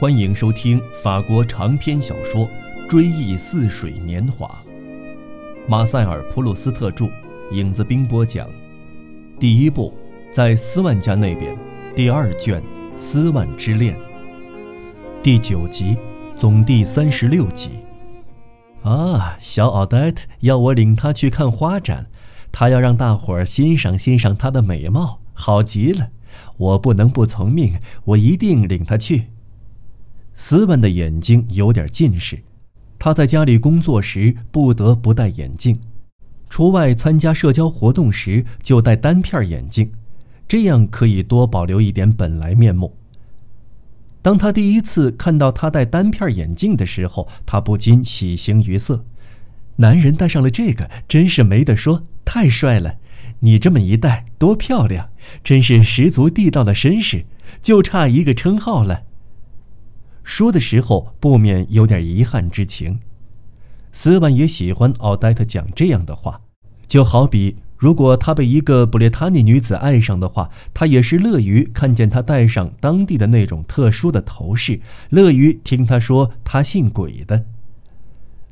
欢迎收听法国长篇小说《追忆似水年华》，马塞尔·普鲁斯特著，影子兵播讲。第一部，在斯万家那边，第二卷《斯万之恋》第九集，总第三十六集。啊，小奥黛特要我领他去看花展，他要让大伙儿欣赏欣赏她的美貌，好极了！我不能不从命，我一定领他去。斯文的眼睛有点近视，他在家里工作时不得不戴眼镜，出外参加社交活动时就戴单片眼镜，这样可以多保留一点本来面目。当他第一次看到他戴单片眼镜的时候，他不禁喜形于色。男人戴上了这个，真是没得说，太帅了！你这么一戴，多漂亮，真是十足地道的绅士，就差一个称号了。说的时候不免有点遗憾之情。斯万也喜欢奥黛特讲这样的话，就好比如果他被一个布列塔尼女子爱上的话，他也是乐于看见她戴上当地的那种特殊的头饰，乐于听她说她姓鬼的。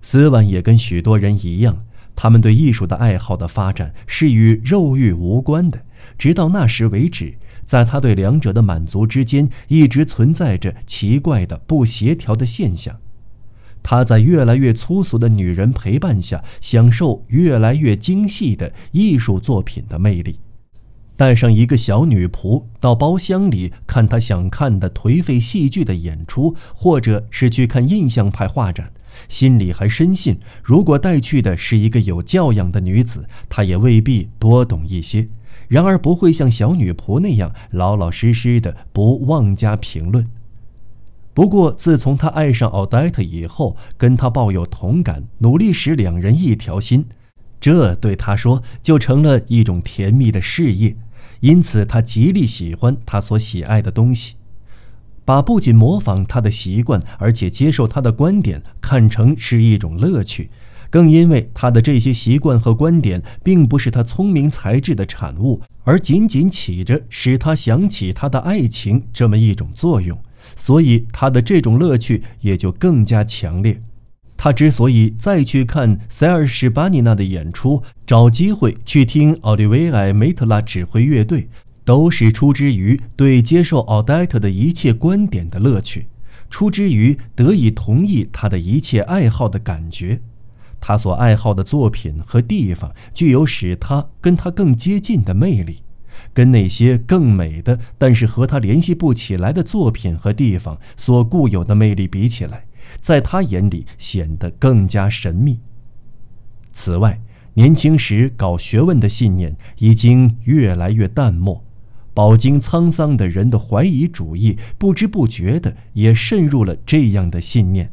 斯万也跟许多人一样，他们对艺术的爱好的发展是与肉欲无关的，直到那时为止。在他对两者的满足之间，一直存在着奇怪的不协调的现象。他在越来越粗俗的女人陪伴下，享受越来越精细的艺术作品的魅力。带上一个小女仆到包厢里看他想看的颓废戏剧的演出，或者是去看印象派画展，心里还深信，如果带去的是一个有教养的女子，他也未必多懂一些。然而不会像小女仆那样老老实实的不妄加评论。不过自从他爱上奥黛特以后，跟他抱有同感，努力使两人一条心，这对他说就成了一种甜蜜的事业。因此他极力喜欢他所喜爱的东西，把不仅模仿他的习惯，而且接受他的观点看成是一种乐趣。更因为他的这些习惯和观点，并不是他聪明才智的产物，而仅仅起着使他想起他的爱情这么一种作用，所以他的这种乐趣也就更加强烈。他之所以再去看塞尔什巴尼娜的演出，找机会去听奥利维埃梅特拉指挥乐队，都是出之于对接受奥黛特的一切观点的乐趣，出之于得以同意他的一切爱好的感觉。他所爱好的作品和地方，具有使他跟他更接近的魅力，跟那些更美的但是和他联系不起来的作品和地方所固有的魅力比起来，在他眼里显得更加神秘。此外，年轻时搞学问的信念已经越来越淡漠，饱经沧桑的人的怀疑主义不知不觉的也渗入了这样的信念。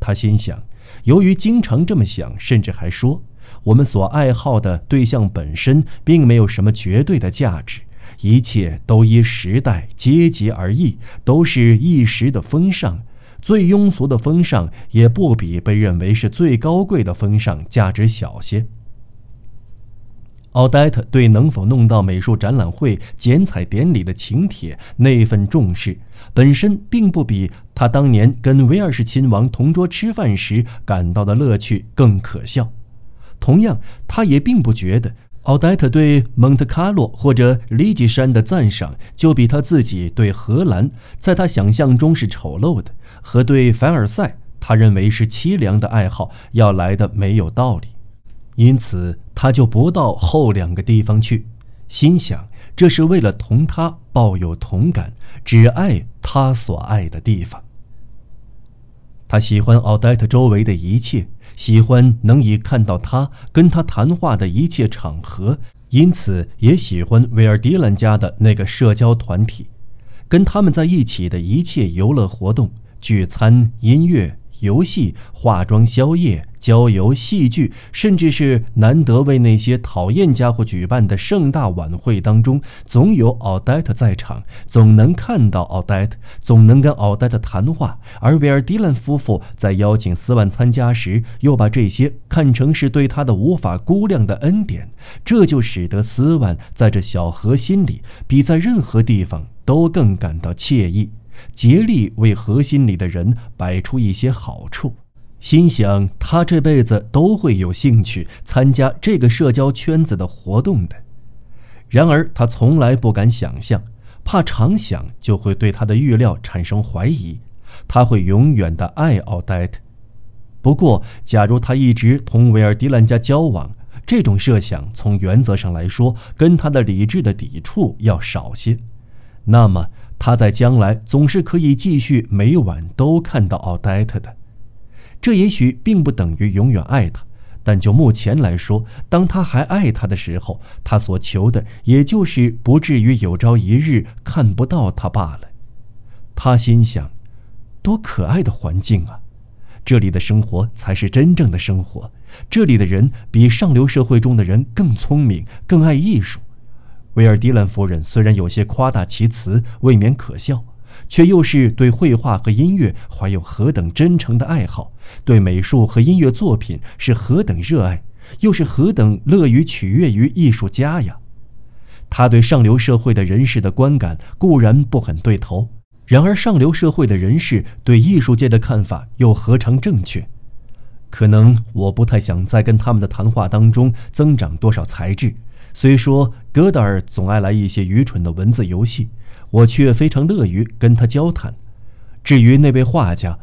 他心想。由于经常这么想，甚至还说，我们所爱好的对象本身并没有什么绝对的价值，一切都依时代、阶级而异，都是一时的风尚。最庸俗的风尚也不比被认为是最高贵的风尚价值小些。奥黛特对能否弄到美术展览会剪彩典礼的请帖那份重视，本身并不比他当年跟威尔士亲王同桌吃饭时感到的乐趣更可笑。同样，他也并不觉得奥黛特对蒙特卡洛或者利吉山的赞赏，就比他自己对荷兰，在他想象中是丑陋的，和对凡尔赛他认为是凄凉的爱好要来的没有道理。因此，他就不到后两个地方去，心想这是为了同他抱有同感，只爱他所爱的地方。他喜欢奥黛特周围的一切，喜欢能以看到他跟他谈话的一切场合，因此也喜欢维尔迪兰家的那个社交团体，跟他们在一起的一切游乐活动、聚餐、音乐。游戏、化妆、宵夜、郊游、戏剧，甚至是难得为那些讨厌家伙举办的盛大晚会当中，总有奥黛特在场，总能看到奥黛特，总能跟奥黛特谈话。而维尔迪兰夫妇在邀请斯万参加时，又把这些看成是对他的无法估量的恩典，这就使得斯万在这小河心里，比在任何地方都更感到惬意。竭力为核心里的人摆出一些好处，心想他这辈子都会有兴趣参加这个社交圈子的活动的。然而他从来不敢想象，怕常想就会对他的预料产生怀疑，他会永远的爱奥黛特。不过，假如他一直同维尔迪兰家交往，这种设想从原则上来说，跟他的理智的抵触要少些。那么，他在将来总是可以继续每晚都看到奥黛特的。这也许并不等于永远爱他，但就目前来说，当他还爱他的时候，他所求的也就是不至于有朝一日看不到他罢了。他心想：多可爱的环境啊！这里的生活才是真正的生活。这里的人比上流社会中的人更聪明，更爱艺术。维尔迪兰夫人虽然有些夸大其词，未免可笑，却又是对绘画和音乐怀有何等真诚的爱好，对美术和音乐作品是何等热爱，又是何等乐于取悦于艺术家呀！他对上流社会的人士的观感固然不很对头。然而，上流社会的人士对艺术界的看法又何尝正确？可能我不太想在跟他们的谈话当中增长多少才智。虽说戈达尔总爱来一些愚蠢的文字游戏，我却非常乐于跟他交谈。至于那位画家，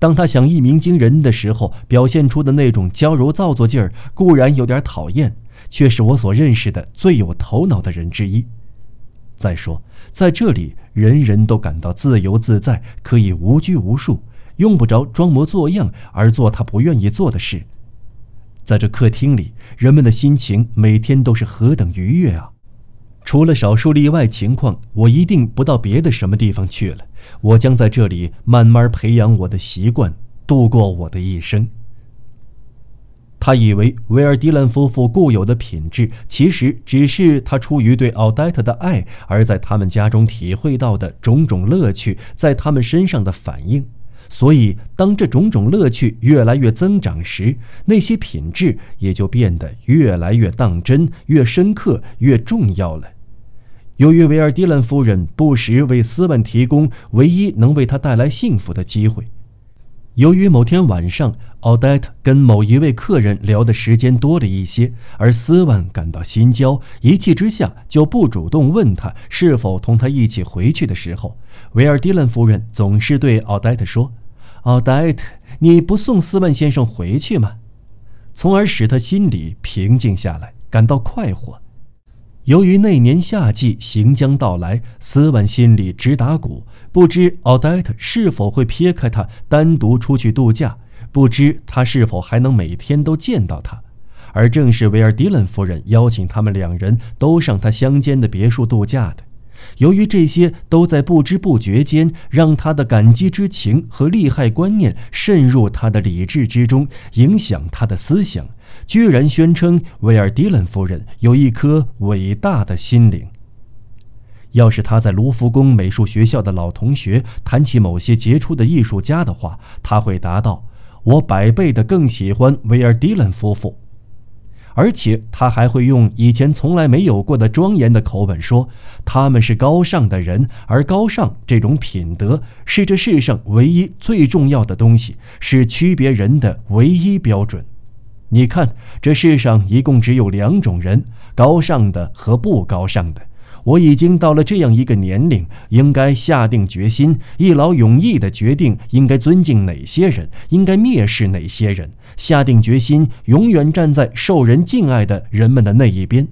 当他想一鸣惊人的时候表现出的那种娇柔造作劲儿，固然有点讨厌，却是我所认识的最有头脑的人之一。再说，在这里，人人都感到自由自在，可以无拘无束，用不着装模作样而做他不愿意做的事。在这客厅里，人们的心情每天都是何等愉悦啊！除了少数例外情况，我一定不到别的什么地方去了。我将在这里慢慢培养我的习惯，度过我的一生。他以为维尔迪兰夫妇固有的品质，其实只是他出于对奥黛特的爱，而在他们家中体会到的种种乐趣在他们身上的反应。所以，当这种种乐趣越来越增长时，那些品质也就变得越来越当真、越深刻、越重要了。由于维尔迪兰夫人不时为斯文提供唯一能为他带来幸福的机会。由于某天晚上，奥黛特跟某一位客人聊的时间多了一些，而斯万感到心焦，一气之下就不主动问他是否同他一起回去的时候，维尔迪兰夫人总是对奥黛特说：“奥黛特，你不送斯万先生回去吗？”从而使他心里平静下来，感到快活。由于那年夏季行将到来，斯万心里直打鼓，不知奥黛特是否会撇开他单独出去度假，不知他是否还能每天都见到他。而正是维尔迪兰夫人邀请他们两人都上他乡间的别墅度假的。由于这些都在不知不觉间让他的感激之情和利害观念渗入他的理智之中，影响他的思想。居然宣称维尔迪兰夫人有一颗伟大的心灵。要是他在卢浮宫美术学校的老同学谈起某些杰出的艺术家的话，他会答道：“我百倍的更喜欢维尔迪兰夫妇。”而且他还会用以前从来没有过的庄严的口吻说：“他们是高尚的人，而高尚这种品德是这世上唯一最重要的东西，是区别人的唯一标准。”你看，这世上一共只有两种人：高尚的和不高尚的。我已经到了这样一个年龄，应该下定决心，一劳永逸地决定应该尊敬哪些人，应该蔑视哪些人。下定决心，永远站在受人敬爱的人们的那一边。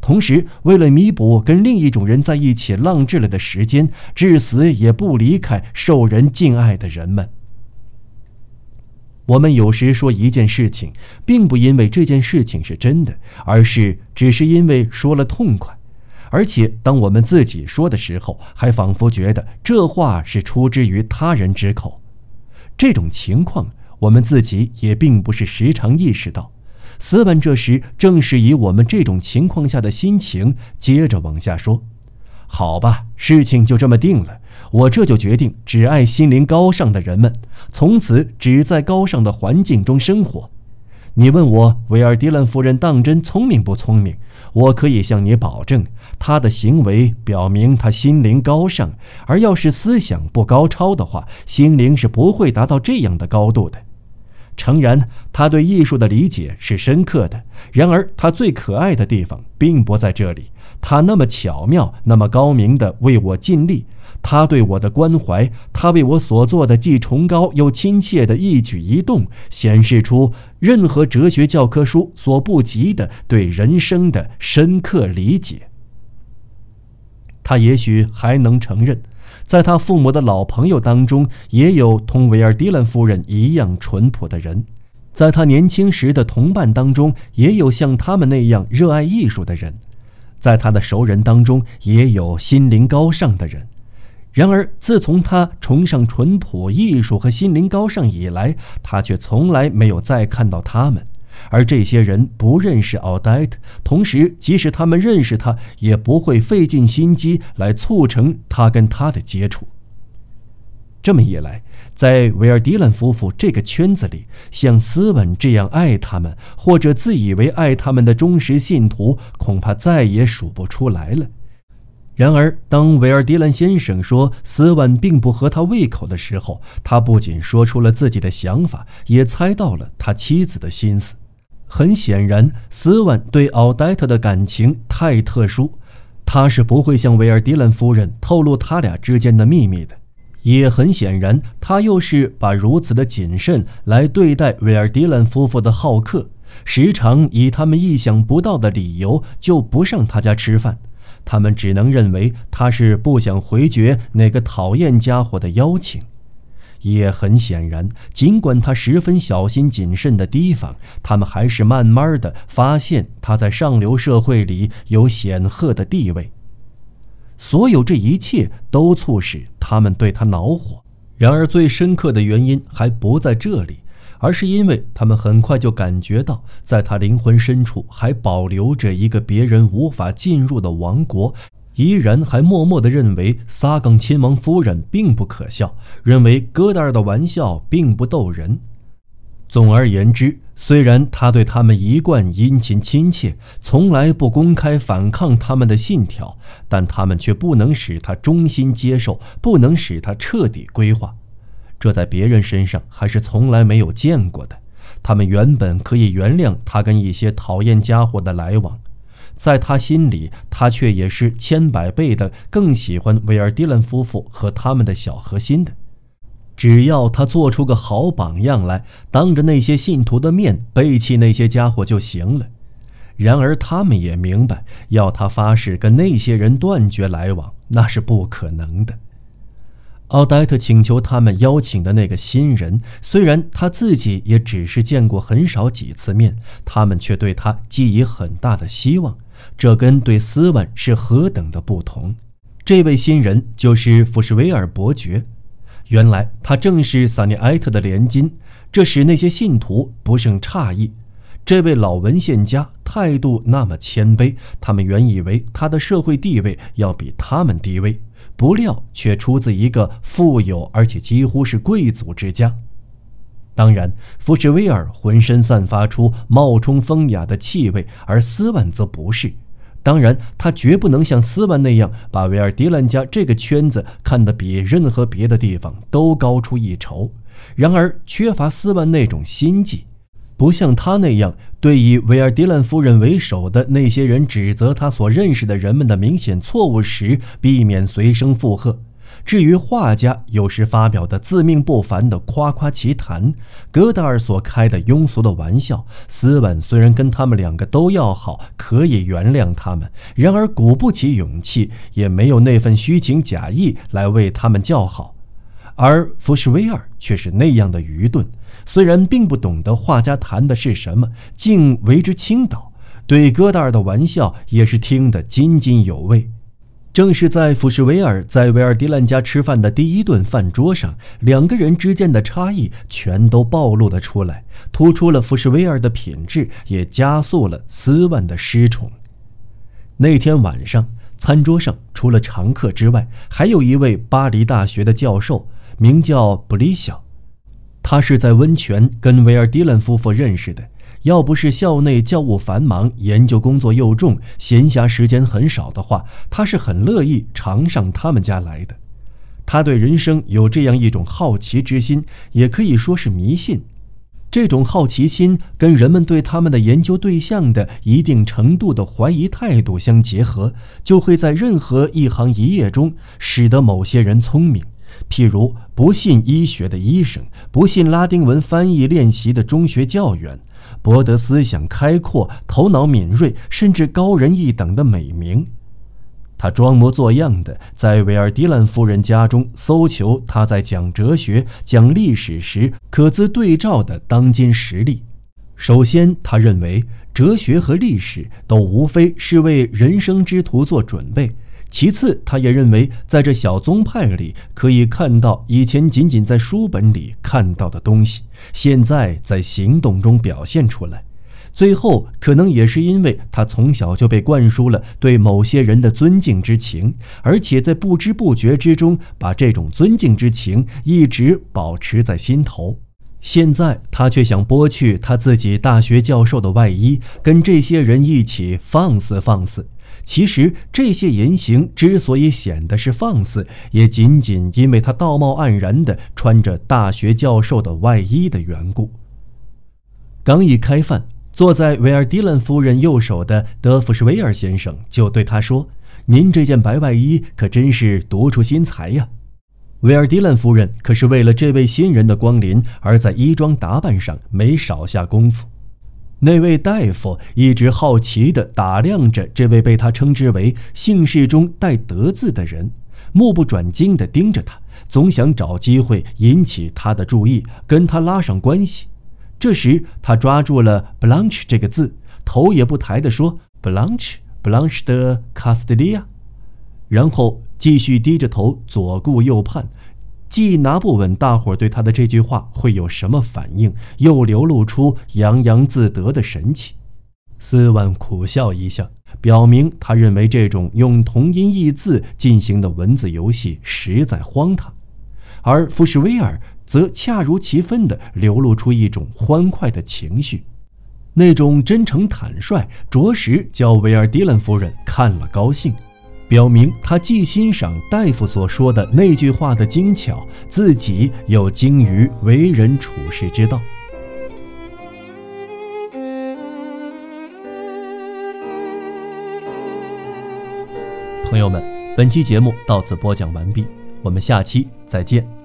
同时，为了弥补跟另一种人在一起浪掷了的时间，至死也不离开受人敬爱的人们。我们有时说一件事情，并不因为这件事情是真的，而是只是因为说了痛快。而且，当我们自己说的时候，还仿佛觉得这话是出之于他人之口。这种情况，我们自己也并不是时常意识到。斯文这时正是以我们这种情况下的心情，接着往下说。好吧，事情就这么定了。我这就决定只爱心灵高尚的人们，从此只在高尚的环境中生活。你问我维尔迪兰夫人当真聪明不聪明？我可以向你保证，她的行为表明她心灵高尚。而要是思想不高超的话，心灵是不会达到这样的高度的。诚然，他对艺术的理解是深刻的。然而，他最可爱的地方并不在这里。他那么巧妙，那么高明地为我尽力。他对我的关怀，他为我所做的既崇高又亲切的一举一动，显示出任何哲学教科书所不及的对人生的深刻理解。他也许还能承认。在他父母的老朋友当中，也有同维尔迪兰夫人一样淳朴的人；在他年轻时的同伴当中，也有像他们那样热爱艺术的人；在他的熟人当中，也有心灵高尚的人。然而，自从他崇尚淳朴、艺术和心灵高尚以来，他却从来没有再看到他们。而这些人不认识奥黛特，同时，即使他们认识他，也不会费尽心机来促成他跟他的接触。这么一来，在维尔迪兰夫妇这个圈子里，像斯文这样爱他们或者自以为爱他们的忠实信徒，恐怕再也数不出来了。然而，当维尔迪兰先生说斯文并不合他胃口的时候，他不仅说出了自己的想法，也猜到了他妻子的心思。很显然，斯万对奥黛特的感情太特殊，他是不会向维尔迪兰夫人透露他俩之间的秘密的。也很显然，他又是把如此的谨慎来对待维尔迪兰夫妇的好客，时常以他们意想不到的理由就不上他家吃饭，他们只能认为他是不想回绝那个讨厌家伙的邀请。也很显然，尽管他十分小心谨慎的提防，他们还是慢慢的发现他在上流社会里有显赫的地位。所有这一切都促使他们对他恼火。然而，最深刻的原因还不在这里，而是因为他们很快就感觉到，在他灵魂深处还保留着一个别人无法进入的王国。依然还默默地认为萨冈亲王夫人并不可笑，认为戈达尔的玩笑并不逗人。总而言之，虽然他对他们一贯殷勤亲切，从来不公开反抗他们的信条，但他们却不能使他衷心接受，不能使他彻底规划。这在别人身上还是从来没有见过的。他们原本可以原谅他跟一些讨厌家伙的来往。在他心里，他却也是千百倍的更喜欢维尔迪兰夫妇和他们的小核心的。只要他做出个好榜样来，当着那些信徒的面背弃那些家伙就行了。然而，他们也明白，要他发誓跟那些人断绝来往，那是不可能的。奥黛特请求他们邀请的那个新人，虽然他自己也只是见过很少几次面，他们却对他寄以很大的希望。这跟对斯万是何等的不同！这位新人就是福什维尔伯爵。原来他正是萨尼埃特的连襟，这使那些信徒不胜诧异。这位老文献家态度那么谦卑，他们原以为他的社会地位要比他们低微，不料却出自一个富有而且几乎是贵族之家。当然，福什威尔浑身散发出冒充风雅的气味，而斯万则不是。当然，他绝不能像斯万那样把维尔迪兰家这个圈子看得比任何别的地方都高出一筹。然而，缺乏斯万那种心计，不像他那样对以维尔迪兰夫人为首的那些人指责他所认识的人们的明显错误时，避免随声附和。至于画家有时发表的自命不凡的夸夸其谈，戈达尔所开的庸俗的玩笑，斯文虽然跟他们两个都要好，可以原谅他们，然而鼓不起勇气，也没有那份虚情假意来为他们叫好。而福什威尔却是那样的愚钝，虽然并不懂得画家谈的是什么，竟为之倾倒，对戈达尔的玩笑也是听得津津有味。正是在福什维尔在维尔迪兰家吃饭的第一顿饭桌上，两个人之间的差异全都暴露了出来，突出了福什维尔的品质，也加速了斯万的失宠。那天晚上，餐桌上除了常客之外，还有一位巴黎大学的教授，名叫布里晓。他是在温泉跟维尔迪兰夫妇认识的，要不是校内教务繁忙，研究工作又重，闲暇时间很少的话，他是很乐意常上他们家来的。他对人生有这样一种好奇之心，也可以说是迷信。这种好奇心跟人们对他们的研究对象的一定程度的怀疑态度相结合，就会在任何一行一业中使得某些人聪明。譬如不信医学的医生，不信拉丁文翻译练习的中学教员，博得思想开阔、头脑敏锐，甚至高人一等的美名。他装模作样的在维尔迪兰夫人家中搜求他在讲哲学、讲历史时可资对照的当今实例。首先，他认为哲学和历史都无非是为人生之途做准备；其次，他也认为在这小宗派里可以看到以前仅仅在书本里看到的东西，现在在行动中表现出来。最后，可能也是因为他从小就被灌输了对某些人的尊敬之情，而且在不知不觉之中把这种尊敬之情一直保持在心头。现在他却想剥去他自己大学教授的外衣，跟这些人一起放肆放肆。其实这些言行之所以显得是放肆，也仅仅因为他道貌岸然地穿着大学教授的外衣的缘故。刚一开饭。坐在维尔迪兰夫人右手的德弗什维尔先生就对他说：“您这件白外衣可真是独出心裁呀！”维尔迪兰夫人可是为了这位新人的光临而在衣装打扮上没少下功夫。那位大夫一直好奇地打量着这位被他称之为姓氏中带“德”字的人，目不转睛地盯着他，总想找机会引起他的注意，跟他拉上关系。这时，他抓住了 “Blanche” 这个字，头也不抬地说：“Blanche，Blanche 的 Castelia。”然后继续低着头左顾右盼，既拿不稳大伙对他的这句话会有什么反应，又流露出洋洋自得的神情。斯万苦笑一下，表明他认为这种用同音异字进行的文字游戏实在荒唐，而福什威尔。则恰如其分地流露出一种欢快的情绪，那种真诚坦率，着实叫维尔迪兰夫人看了高兴，表明他既欣赏大夫所说的那句话的精巧，自己又精于为人处事之道。朋友们，本期节目到此播讲完毕，我们下期再见。